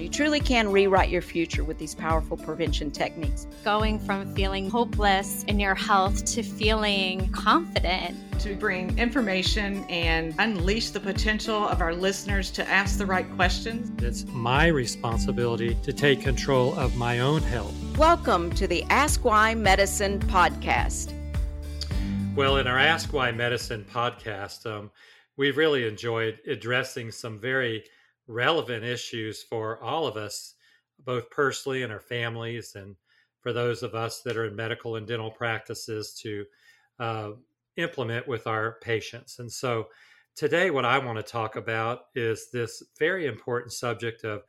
You truly can rewrite your future with these powerful prevention techniques. Going from feeling hopeless in your health to feeling confident. To bring information and unleash the potential of our listeners to ask the right questions. It's my responsibility to take control of my own health. Welcome to the Ask Why Medicine podcast. Well, in our Ask Why Medicine podcast, um, we've really enjoyed addressing some very relevant issues for all of us, both personally and our families, and for those of us that are in medical and dental practices to uh, implement with our patients. And so today, what I want to talk about is this very important subject of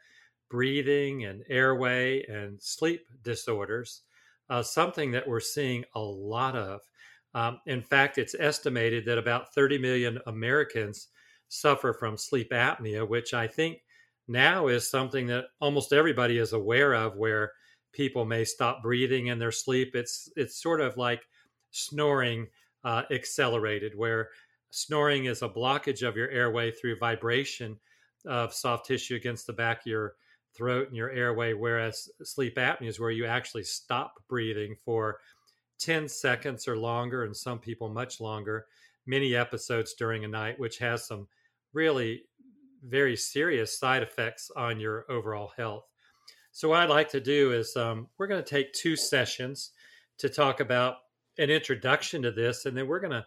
breathing and airway and sleep disorders, uh, something that we're seeing a lot of. Um, in fact, it's estimated that about 30 million Americans suffer from sleep apnea, which I think now is something that almost everybody is aware of, where people may stop breathing in their sleep. It's it's sort of like snoring uh, accelerated, where snoring is a blockage of your airway through vibration of soft tissue against the back of your throat and your airway, whereas sleep apnea is where you actually stop breathing for 10 seconds or longer, and some people much longer, many episodes during a night, which has some really very serious side effects on your overall health. So, what I'd like to do is um, we're going to take two sessions to talk about an introduction to this, and then we're going to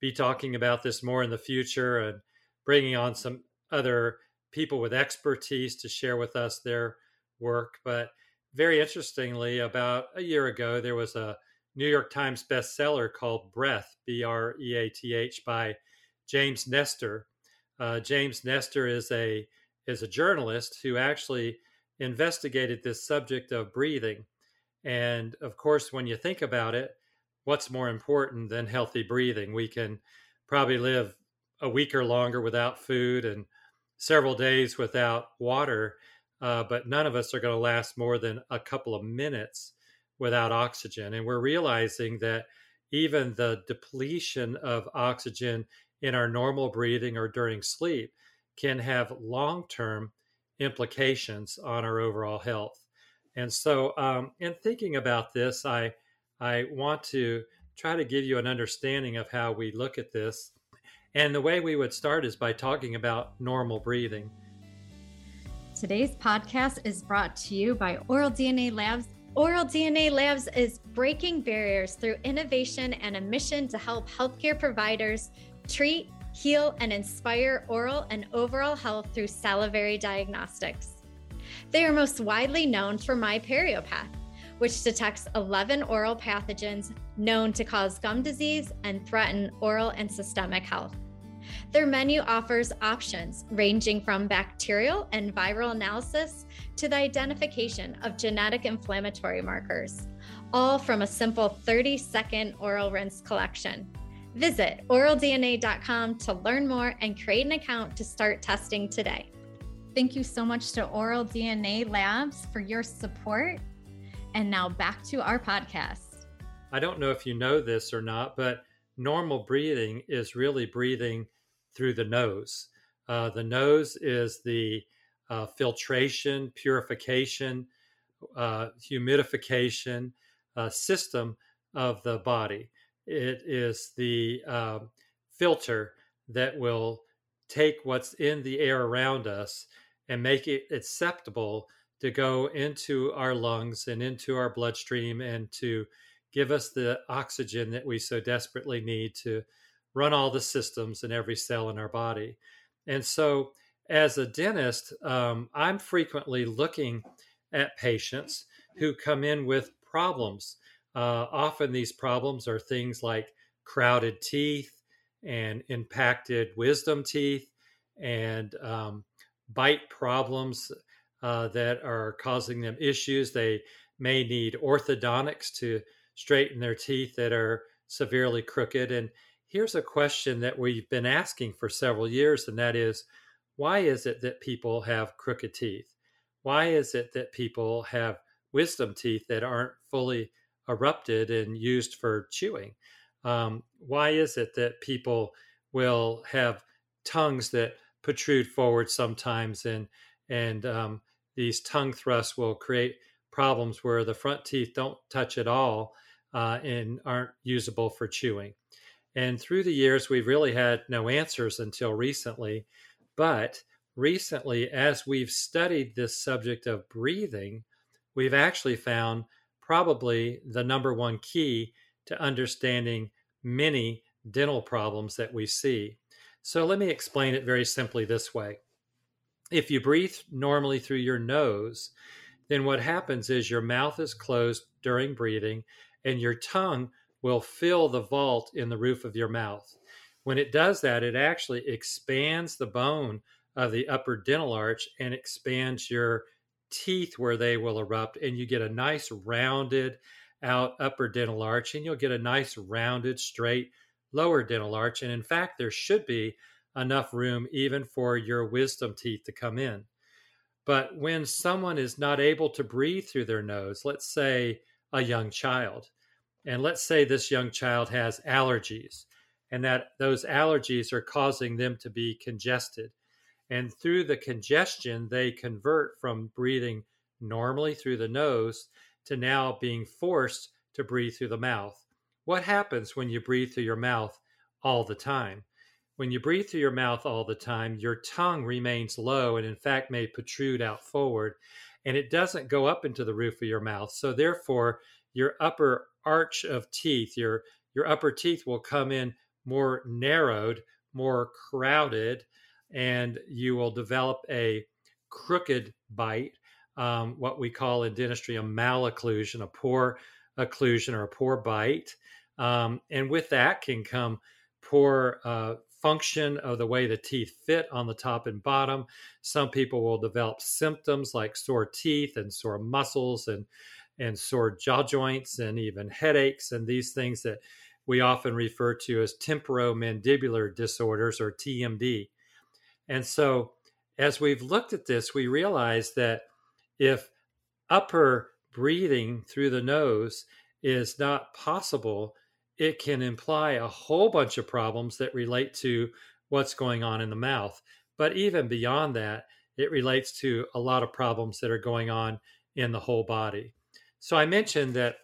be talking about this more in the future and bringing on some other people with expertise to share with us their work. But very interestingly, about a year ago, there was a New York Times bestseller called Breath, B R E A T H, by James Nestor. Uh, James Nestor is a is a journalist who actually investigated this subject of breathing. And of course, when you think about it, what's more important than healthy breathing? We can probably live a week or longer without food and several days without water, uh, but none of us are going to last more than a couple of minutes without oxygen. And we're realizing that even the depletion of oxygen in our normal breathing or during sleep can have long term implications on our overall health. And so, um, in thinking about this, I, I want to try to give you an understanding of how we look at this. And the way we would start is by talking about normal breathing. Today's podcast is brought to you by Oral DNA Labs Oral DNA Labs is breaking barriers through innovation and a mission to help healthcare providers treat, heal, and inspire oral and overall health through salivary diagnostics. They are most widely known for MyPeriopath, which detects 11 oral pathogens known to cause gum disease and threaten oral and systemic health. Their menu offers options ranging from bacterial and viral analysis to the identification of genetic inflammatory markers, all from a simple 30 second oral rinse collection. Visit oraldna.com to learn more and create an account to start testing today. Thank you so much to Oral DNA Labs for your support. And now back to our podcast. I don't know if you know this or not, but normal breathing is really breathing through the nose. Uh, the nose is the uh, filtration, purification, uh, humidification uh, system of the body. It is the um, filter that will take what's in the air around us and make it acceptable to go into our lungs and into our bloodstream and to give us the oxygen that we so desperately need to run all the systems in every cell in our body. And so, as a dentist, um, I'm frequently looking at patients who come in with problems. Uh, often, these problems are things like crowded teeth and impacted wisdom teeth and um, bite problems uh, that are causing them issues. They may need orthodontics to straighten their teeth that are severely crooked. And here's a question that we've been asking for several years, and that is why is it that people have crooked teeth? Why is it that people have wisdom teeth that aren't fully erupted and used for chewing? Um, why is it that people will have tongues that protrude forward sometimes and and um, these tongue thrusts will create problems where the front teeth don't touch at all uh, and aren't usable for chewing. And through the years, we've really had no answers until recently. But recently, as we've studied this subject of breathing, we've actually found probably the number one key to understanding many dental problems that we see. So let me explain it very simply this way. If you breathe normally through your nose, then what happens is your mouth is closed during breathing and your tongue will fill the vault in the roof of your mouth. When it does that, it actually expands the bone of the upper dental arch and expands your teeth where they will erupt, and you get a nice rounded out upper dental arch, and you'll get a nice rounded, straight lower dental arch. And in fact, there should be enough room even for your wisdom teeth to come in. But when someone is not able to breathe through their nose, let's say a young child, and let's say this young child has allergies, and that those allergies are causing them to be congested. And through the congestion, they convert from breathing normally through the nose to now being forced to breathe through the mouth. What happens when you breathe through your mouth all the time? When you breathe through your mouth all the time, your tongue remains low and, in fact, may protrude out forward, and it doesn't go up into the roof of your mouth. So, therefore, your upper arch of teeth, your your upper teeth will come in more narrowed, more crowded, and you will develop a crooked bite, um, what we call in dentistry a malocclusion, a poor occlusion or a poor bite. Um, and with that can come poor uh, function of the way the teeth fit on the top and bottom. Some people will develop symptoms like sore teeth and sore muscles and and sore jaw joints and even headaches and these things that we often refer to as temporomandibular disorders or TMD. And so as we've looked at this, we realize that if upper breathing through the nose is not possible, it can imply a whole bunch of problems that relate to what's going on in the mouth. But even beyond that, it relates to a lot of problems that are going on in the whole body. So I mentioned that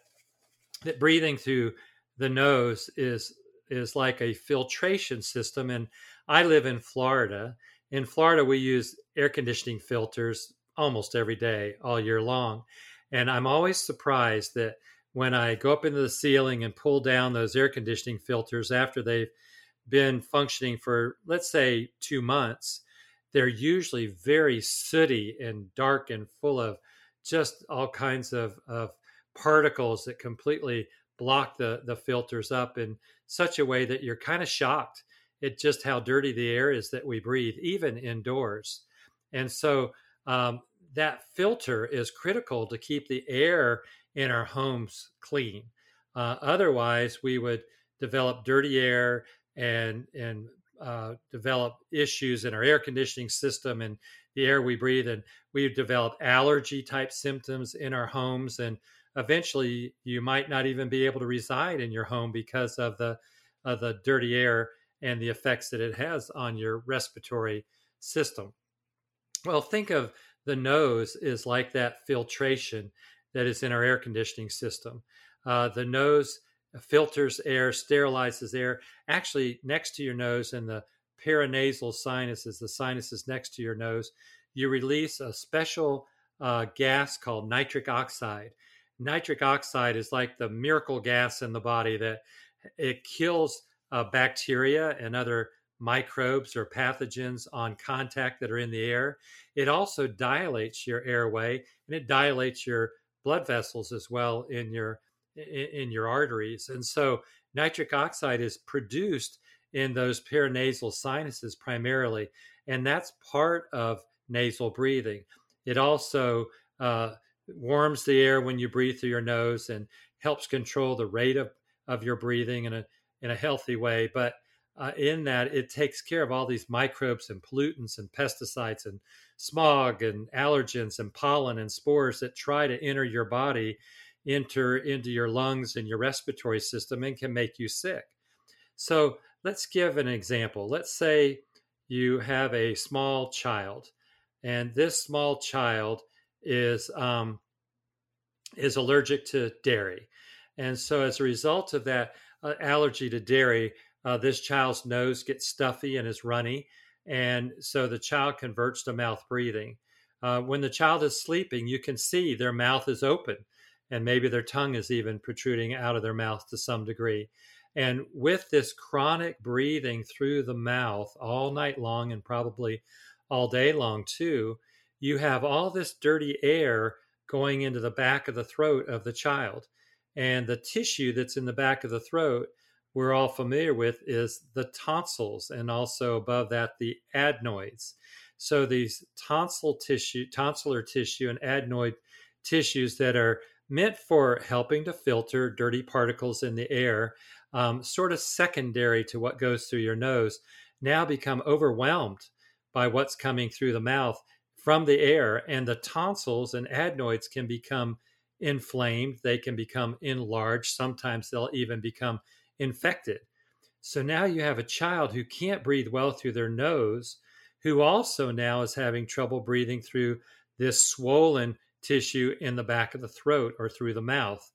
that breathing through the nose is is like a filtration system and I live in Florida. In Florida we use air conditioning filters almost every day all year long. And I'm always surprised that when I go up into the ceiling and pull down those air conditioning filters after they've been functioning for, let's say, two months, they're usually very sooty and dark and full of just all kinds of, of particles that completely block the, the filters up in such a way that you're kind of shocked at just how dirty the air is that we breathe, even indoors. And so um, that filter is critical to keep the air in our homes clean. Uh, otherwise, we would develop dirty air and and uh, develop issues in our air conditioning system and the air we breathe, and we develop allergy type symptoms in our homes, and eventually you might not even be able to reside in your home because of the of the dirty air and the effects that it has on your respiratory system. Well, think of the nose is like that filtration that is in our air conditioning system. Uh, the nose filters air, sterilizes air. Actually, next to your nose in the paranasal sinuses, the sinuses next to your nose, you release a special uh, gas called nitric oxide. Nitric oxide is like the miracle gas in the body that it kills uh, bacteria and other microbes or pathogens on contact that are in the air. It also dilates your airway and it dilates your blood vessels as well in your in your arteries. And so nitric oxide is produced in those paranasal sinuses primarily, and that's part of nasal breathing. It also uh, warms the air when you breathe through your nose and helps control the rate of, of your breathing and a in a healthy way. But uh, in that it takes care of all these microbes and pollutants and pesticides and smog and allergens and pollen and spores that try to enter your body enter into your lungs and your respiratory system and can make you sick so let's give an example let's say you have a small child and this small child is um, is allergic to dairy, and so as a result of that uh, allergy to dairy, uh, this child's nose gets stuffy and is runny, and so the child converts to mouth breathing. Uh, when the child is sleeping, you can see their mouth is open, and maybe their tongue is even protruding out of their mouth to some degree. And with this chronic breathing through the mouth all night long and probably all day long too, you have all this dirty air going into the back of the throat of the child. And the tissue that's in the back of the throat, we're all familiar with, is the tonsils and also above that, the adenoids. So these tonsil tissue, tonsillar tissue, and adenoid tissues that are meant for helping to filter dirty particles in the air um, sort of secondary to what goes through your nose, now become overwhelmed by what's coming through the mouth from the air. And the tonsils and adenoids can become inflamed, they can become enlarged, sometimes they'll even become infected. So now you have a child who can't breathe well through their nose, who also now is having trouble breathing through this swollen tissue in the back of the throat or through the mouth.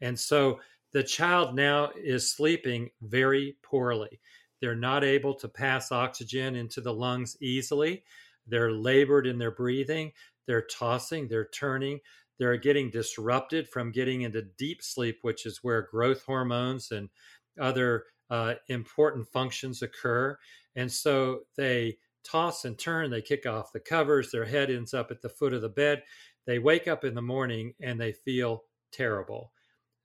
And so the child now is sleeping very poorly. They're not able to pass oxygen into the lungs easily. They're labored in their breathing. They're tossing, they're turning. They're getting disrupted from getting into deep sleep, which is where growth hormones and other uh, important functions occur. And so they toss and turn, they kick off the covers, their head ends up at the foot of the bed. They wake up in the morning and they feel terrible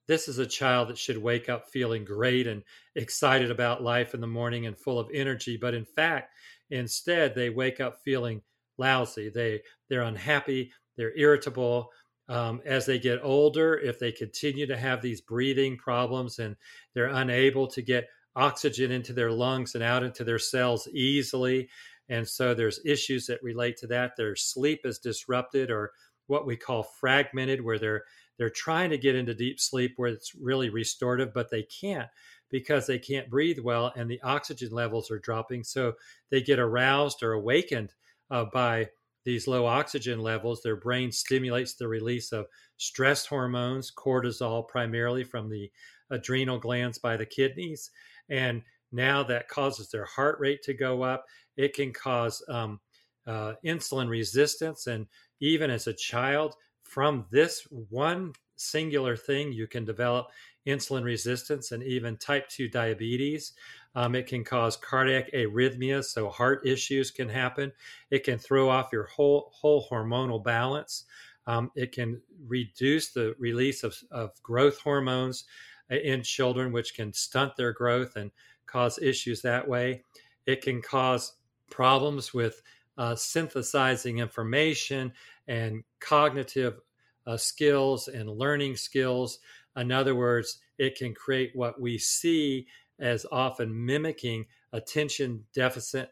this is a child that should wake up feeling great and excited about life in the morning and full of energy but in fact instead they wake up feeling lousy they they're unhappy they're irritable um, as they get older if they continue to have these breathing problems and they're unable to get oxygen into their lungs and out into their cells easily and so there's issues that relate to that their sleep is disrupted or what we call fragmented where they're they're trying to get into deep sleep where it's really restorative, but they can't because they can't breathe well and the oxygen levels are dropping. So they get aroused or awakened uh, by these low oxygen levels. Their brain stimulates the release of stress hormones, cortisol primarily from the adrenal glands by the kidneys. And now that causes their heart rate to go up. It can cause um, uh, insulin resistance. And even as a child, from this one singular thing, you can develop insulin resistance and even type 2 diabetes. Um, it can cause cardiac arrhythmia, so heart issues can happen. It can throw off your whole, whole hormonal balance. Um, it can reduce the release of, of growth hormones uh, in children, which can stunt their growth and cause issues that way. It can cause problems with uh, synthesizing information and cognitive uh, skills and learning skills. In other words, it can create what we see as often mimicking attention deficit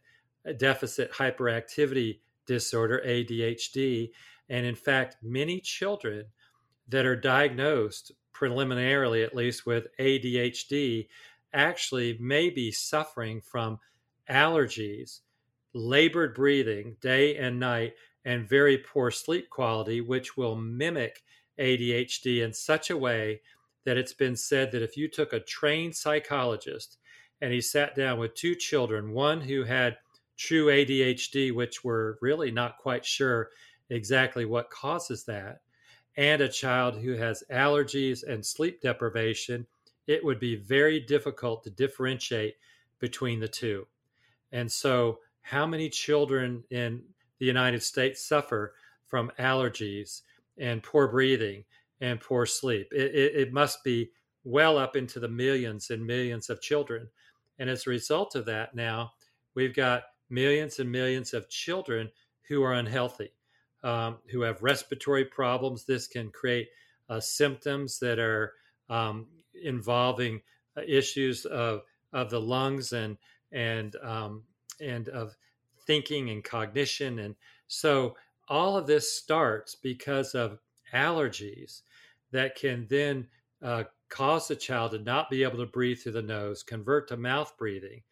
deficit hyperactivity disorder ADHD and in fact many children that are diagnosed preliminarily at least with ADHD actually may be suffering from allergies labored breathing day and night and very poor sleep quality, which will mimic ADHD in such a way that it's been said that if you took a trained psychologist and he sat down with two children, one who had true ADHD, which we're really not quite sure exactly what causes that, and a child who has allergies and sleep deprivation, it would be very difficult to differentiate between the two. And so, how many children in the United States suffer from allergies and poor breathing and poor sleep. It, it, it, must be well up into the millions and millions of children. And as a result of that, now we've got millions and millions of children who are unhealthy, um, who have respiratory problems. This can create uh, symptoms that are um, involving uh, issues of, of the lungs and and um, and of thinking and cognition. And so all of this starts because of allergies that can then uh, cause the child to not be able to breathe through the nose, convert to mouth breathing.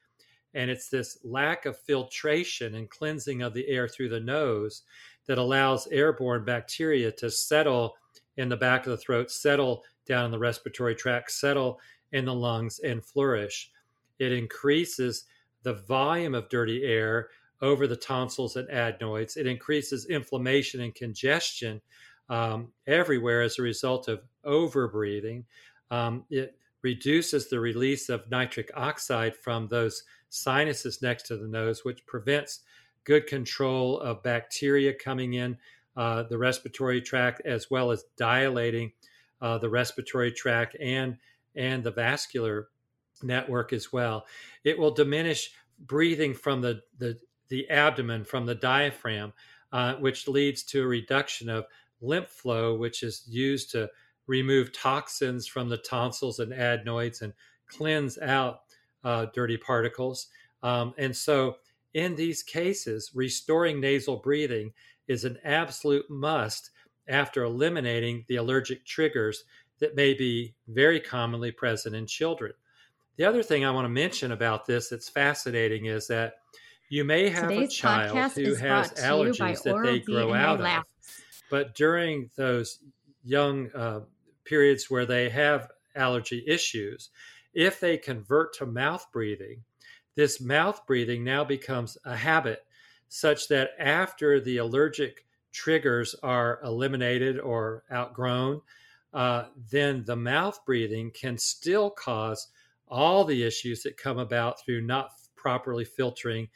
And it's this lack of filtration and cleansing of the air through the nose that allows airborne bacteria to settle in the back of the throat, settle down in the respiratory tract, settle in the lungs, and flourish. It increases the volume of dirty air over the tonsils and adenoids. It increases inflammation and congestion um, everywhere as a result of overbreathing. Um, it reduces the release of nitric oxide from those sinuses next to the nose, which prevents good control of bacteria coming in uh, the respiratory tract, as well as dilating uh, the respiratory tract and and the vascular network as well. It will diminish breathing from the the, the abdomen, from the diaphragm, uh, which leads to a reduction of lymph flow, which is used to remove toxins from the tonsils and adenoids and cleanse out uh, dirty particles. Um, and so, in these cases, restoring nasal breathing is an absolute must after eliminating the allergic triggers that may be very commonly present in children. The other thing I want to mention about this that's fascinating is that you may have Today's a child who has allergies that they grow out of, but during those young uh, periods where they have allergy issues, if they convert to mouth breathing, this mouth breathing now becomes a habit such that after the allergic triggers are eliminated or outgrown, uh, then the mouth breathing can still cause all the issues that come about through not properly filtering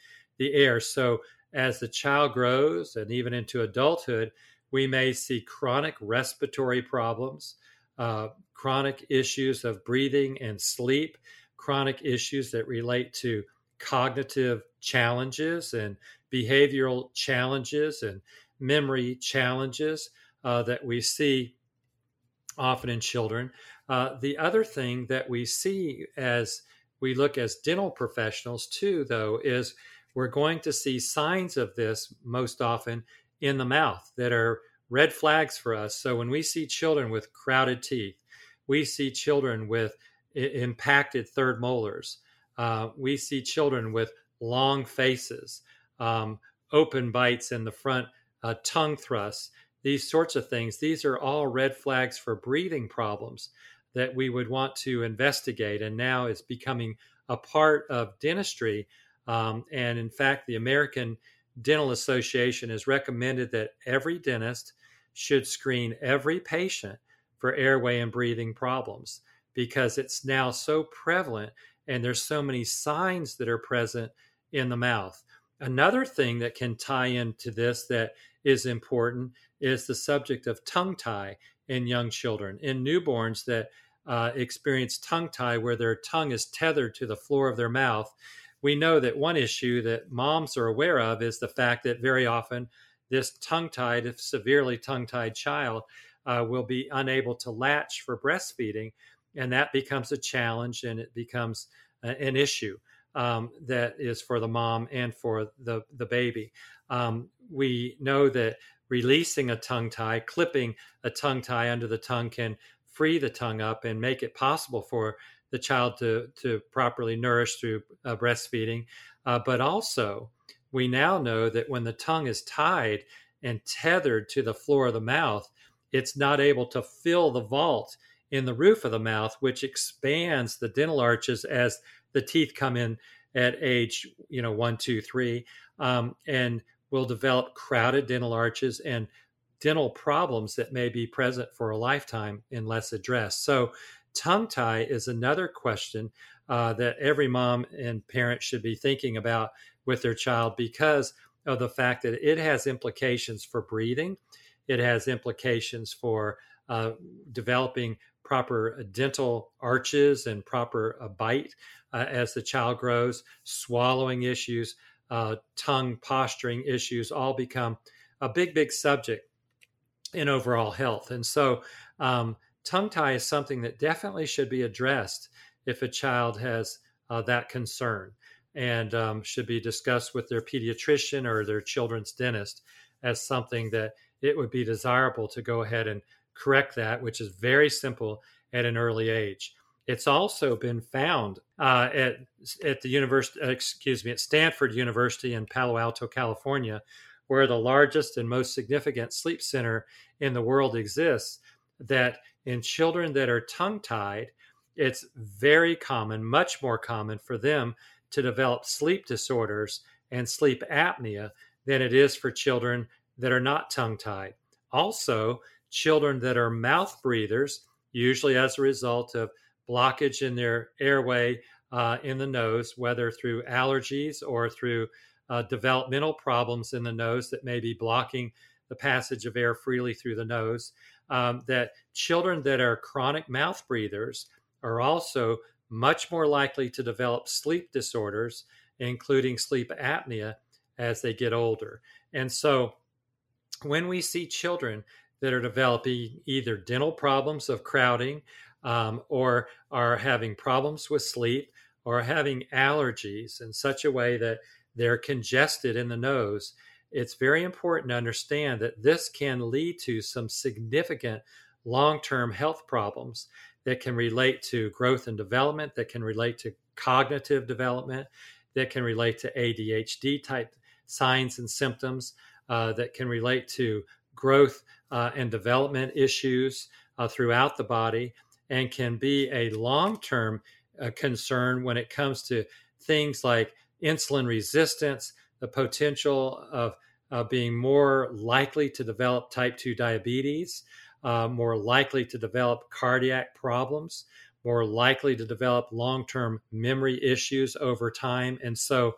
the air. So, as the child grows and even into adulthood, we may see chronic respiratory problems, uh, chronic issues of breathing and sleep, chronic issues that relate to cognitive challenges and behavioral challenges and memory challenges uh, that we see often in children. Uh, the other thing that we see as we look as dental professionals too, though, is we're going to see signs of this most often in the mouth that are red flags for us. So when we see children with crowded teeth, we see children with I- impacted third molars, uh, we see children with long faces, um, open bites in the front, uh, tongue thrusts, these sorts of things. These are all red flags for breathing problems that we would want to investigate. And now it's becoming a part of dentistry. Um, and in fact, the American Dental Association has recommended that every dentist should screen every patient for airway and breathing problems because it's now so prevalent and there's so many signs that are present in the mouth. Another thing that can tie into this that is important is the subject of tongue tie in young children, in newborns that uh, experience tongue tie where their tongue is tethered to the floor of their mouth. We know that one issue that moms are aware of is the fact that very often this tongue tied, if severely tongue tied child uh, will be unable to latch for breastfeeding. And that becomes a challenge and it becomes uh, an issue um, that is for the mom and for the, the baby. Um, we know that releasing a tongue tie, clipping a tongue tie under the tongue can free the tongue up and make it possible for the child to, to properly nourish through uh, breastfeeding. Uh, but also, we now know that when the tongue is tied and tethered to the floor of the mouth, it's not able to fill the vault in the roof of the mouth, which expands the dental arches as the teeth come in at age, you know, one, two, three, um, and will develop crowded dental arches and dental problems that may be present for a lifetime unless addressed. So, tongue tie is another question uh, that every mom and parent should be thinking about with their child because of the fact that it has implications for breathing, it has implications for uh, developing proper dental arches and proper uh, bite uh, as the child grows, swallowing issues, uh, tongue posturing issues all become a big, big subject in overall health. And so, um, tongue tie is something that definitely should be addressed if a child has uh, that concern and um, should be discussed with their pediatrician or their children's dentist as something that it would be desirable to go ahead and correct that, which is very simple at an early age. It's also been found uh, at at the university, uh, excuse me, at Stanford University in Palo Alto, California, where the largest and most significant sleep center in the world exists, that in children that are tongue tied, it's very common, much more common for them to develop sleep disorders and sleep apnea than it is for children that are not tongue tied. Also, children that are mouth breathers, usually as a result of blockage in their airway uh, in the nose, whether through allergies or through uh, developmental problems in the nose that may be blocking the passage of air freely through the nose. Um, that children that are chronic mouth breathers are also much more likely to develop sleep disorders, including sleep apnea, as they get older. And so, when we see children that are developing either dental problems of crowding um, or are having problems with sleep or having allergies in such a way that they're congested in the nose, it's very important to understand that this can lead to some significant long term health problems that can relate to growth and development, that can relate to cognitive development, that can relate to ADHD type signs and symptoms, uh, that can relate to growth uh, and development issues uh, throughout the body, and can be a long term uh, concern when it comes to things like insulin resistance, the potential of uh, being more likely to develop type 2 diabetes, uh, more likely to develop cardiac problems, more likely to develop long term memory issues over time. And so,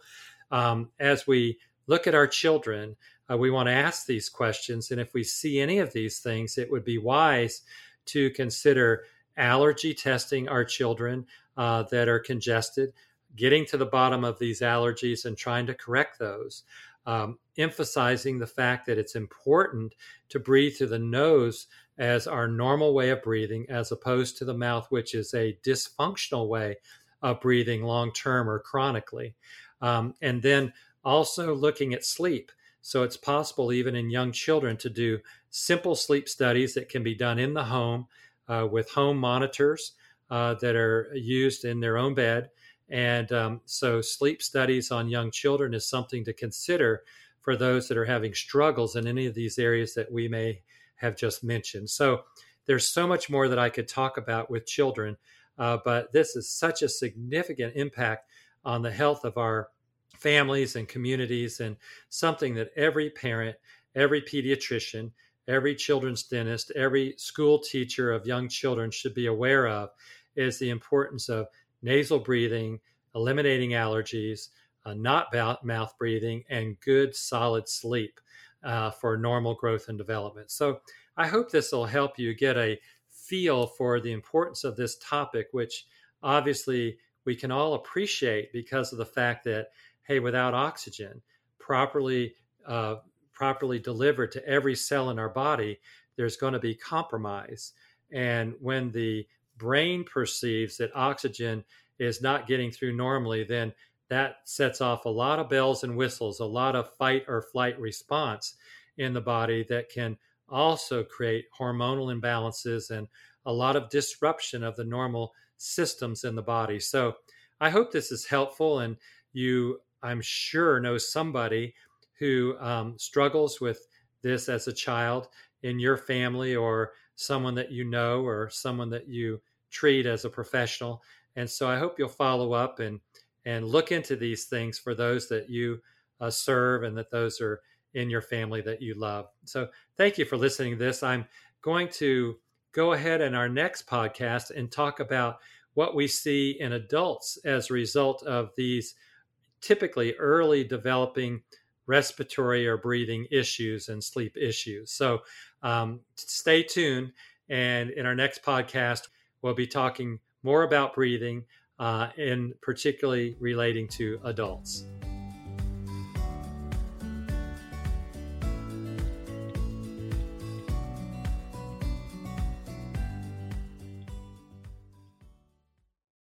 um, as we look at our children, uh, we want to ask these questions. And if we see any of these things, it would be wise to consider allergy testing our children uh, that are congested, getting to the bottom of these allergies and trying to correct those. Um, emphasizing the fact that it's important to breathe through the nose as our normal way of breathing, as opposed to the mouth, which is a dysfunctional way of breathing long term or chronically. Um, and then also looking at sleep. So it's possible, even in young children, to do simple sleep studies that can be done in the home uh, with home monitors uh, that are used in their own bed. And um, so, sleep studies on young children is something to consider for those that are having struggles in any of these areas that we may have just mentioned. So, there's so much more that I could talk about with children, uh, but this is such a significant impact on the health of our families and communities, and something that every parent, every pediatrician, every children's dentist, every school teacher of young children should be aware of is the importance of nasal breathing, eliminating allergies, uh, not mouth breathing, and good solid sleep uh, for normal growth and development. So I hope this will help you get a feel for the importance of this topic, which obviously we can all appreciate because of the fact that, hey, without oxygen, properly uh, properly delivered to every cell in our body, there's going to be compromise. And when the brain perceives that oxygen is not getting through normally, then that sets off a lot of bells and whistles, a lot of fight or flight response in the body that can also create hormonal imbalances and a lot of disruption of the normal systems in the body. So I hope this is helpful and you, I'm sure, know somebody who um, struggles with this as a child in your family or someone that you know or someone that you treat as a professional. And so I hope you'll follow up and and look into these things for those that you uh, serve and that those are in your family that you love. So thank you for listening to this. I'm going to go ahead in our next podcast and talk about what we see in adults as a result of these typically early developing respiratory or breathing issues and sleep issues. So um, stay tuned. And in our next podcast, we'll be talking more about breathing uh, and particularly relating to adults.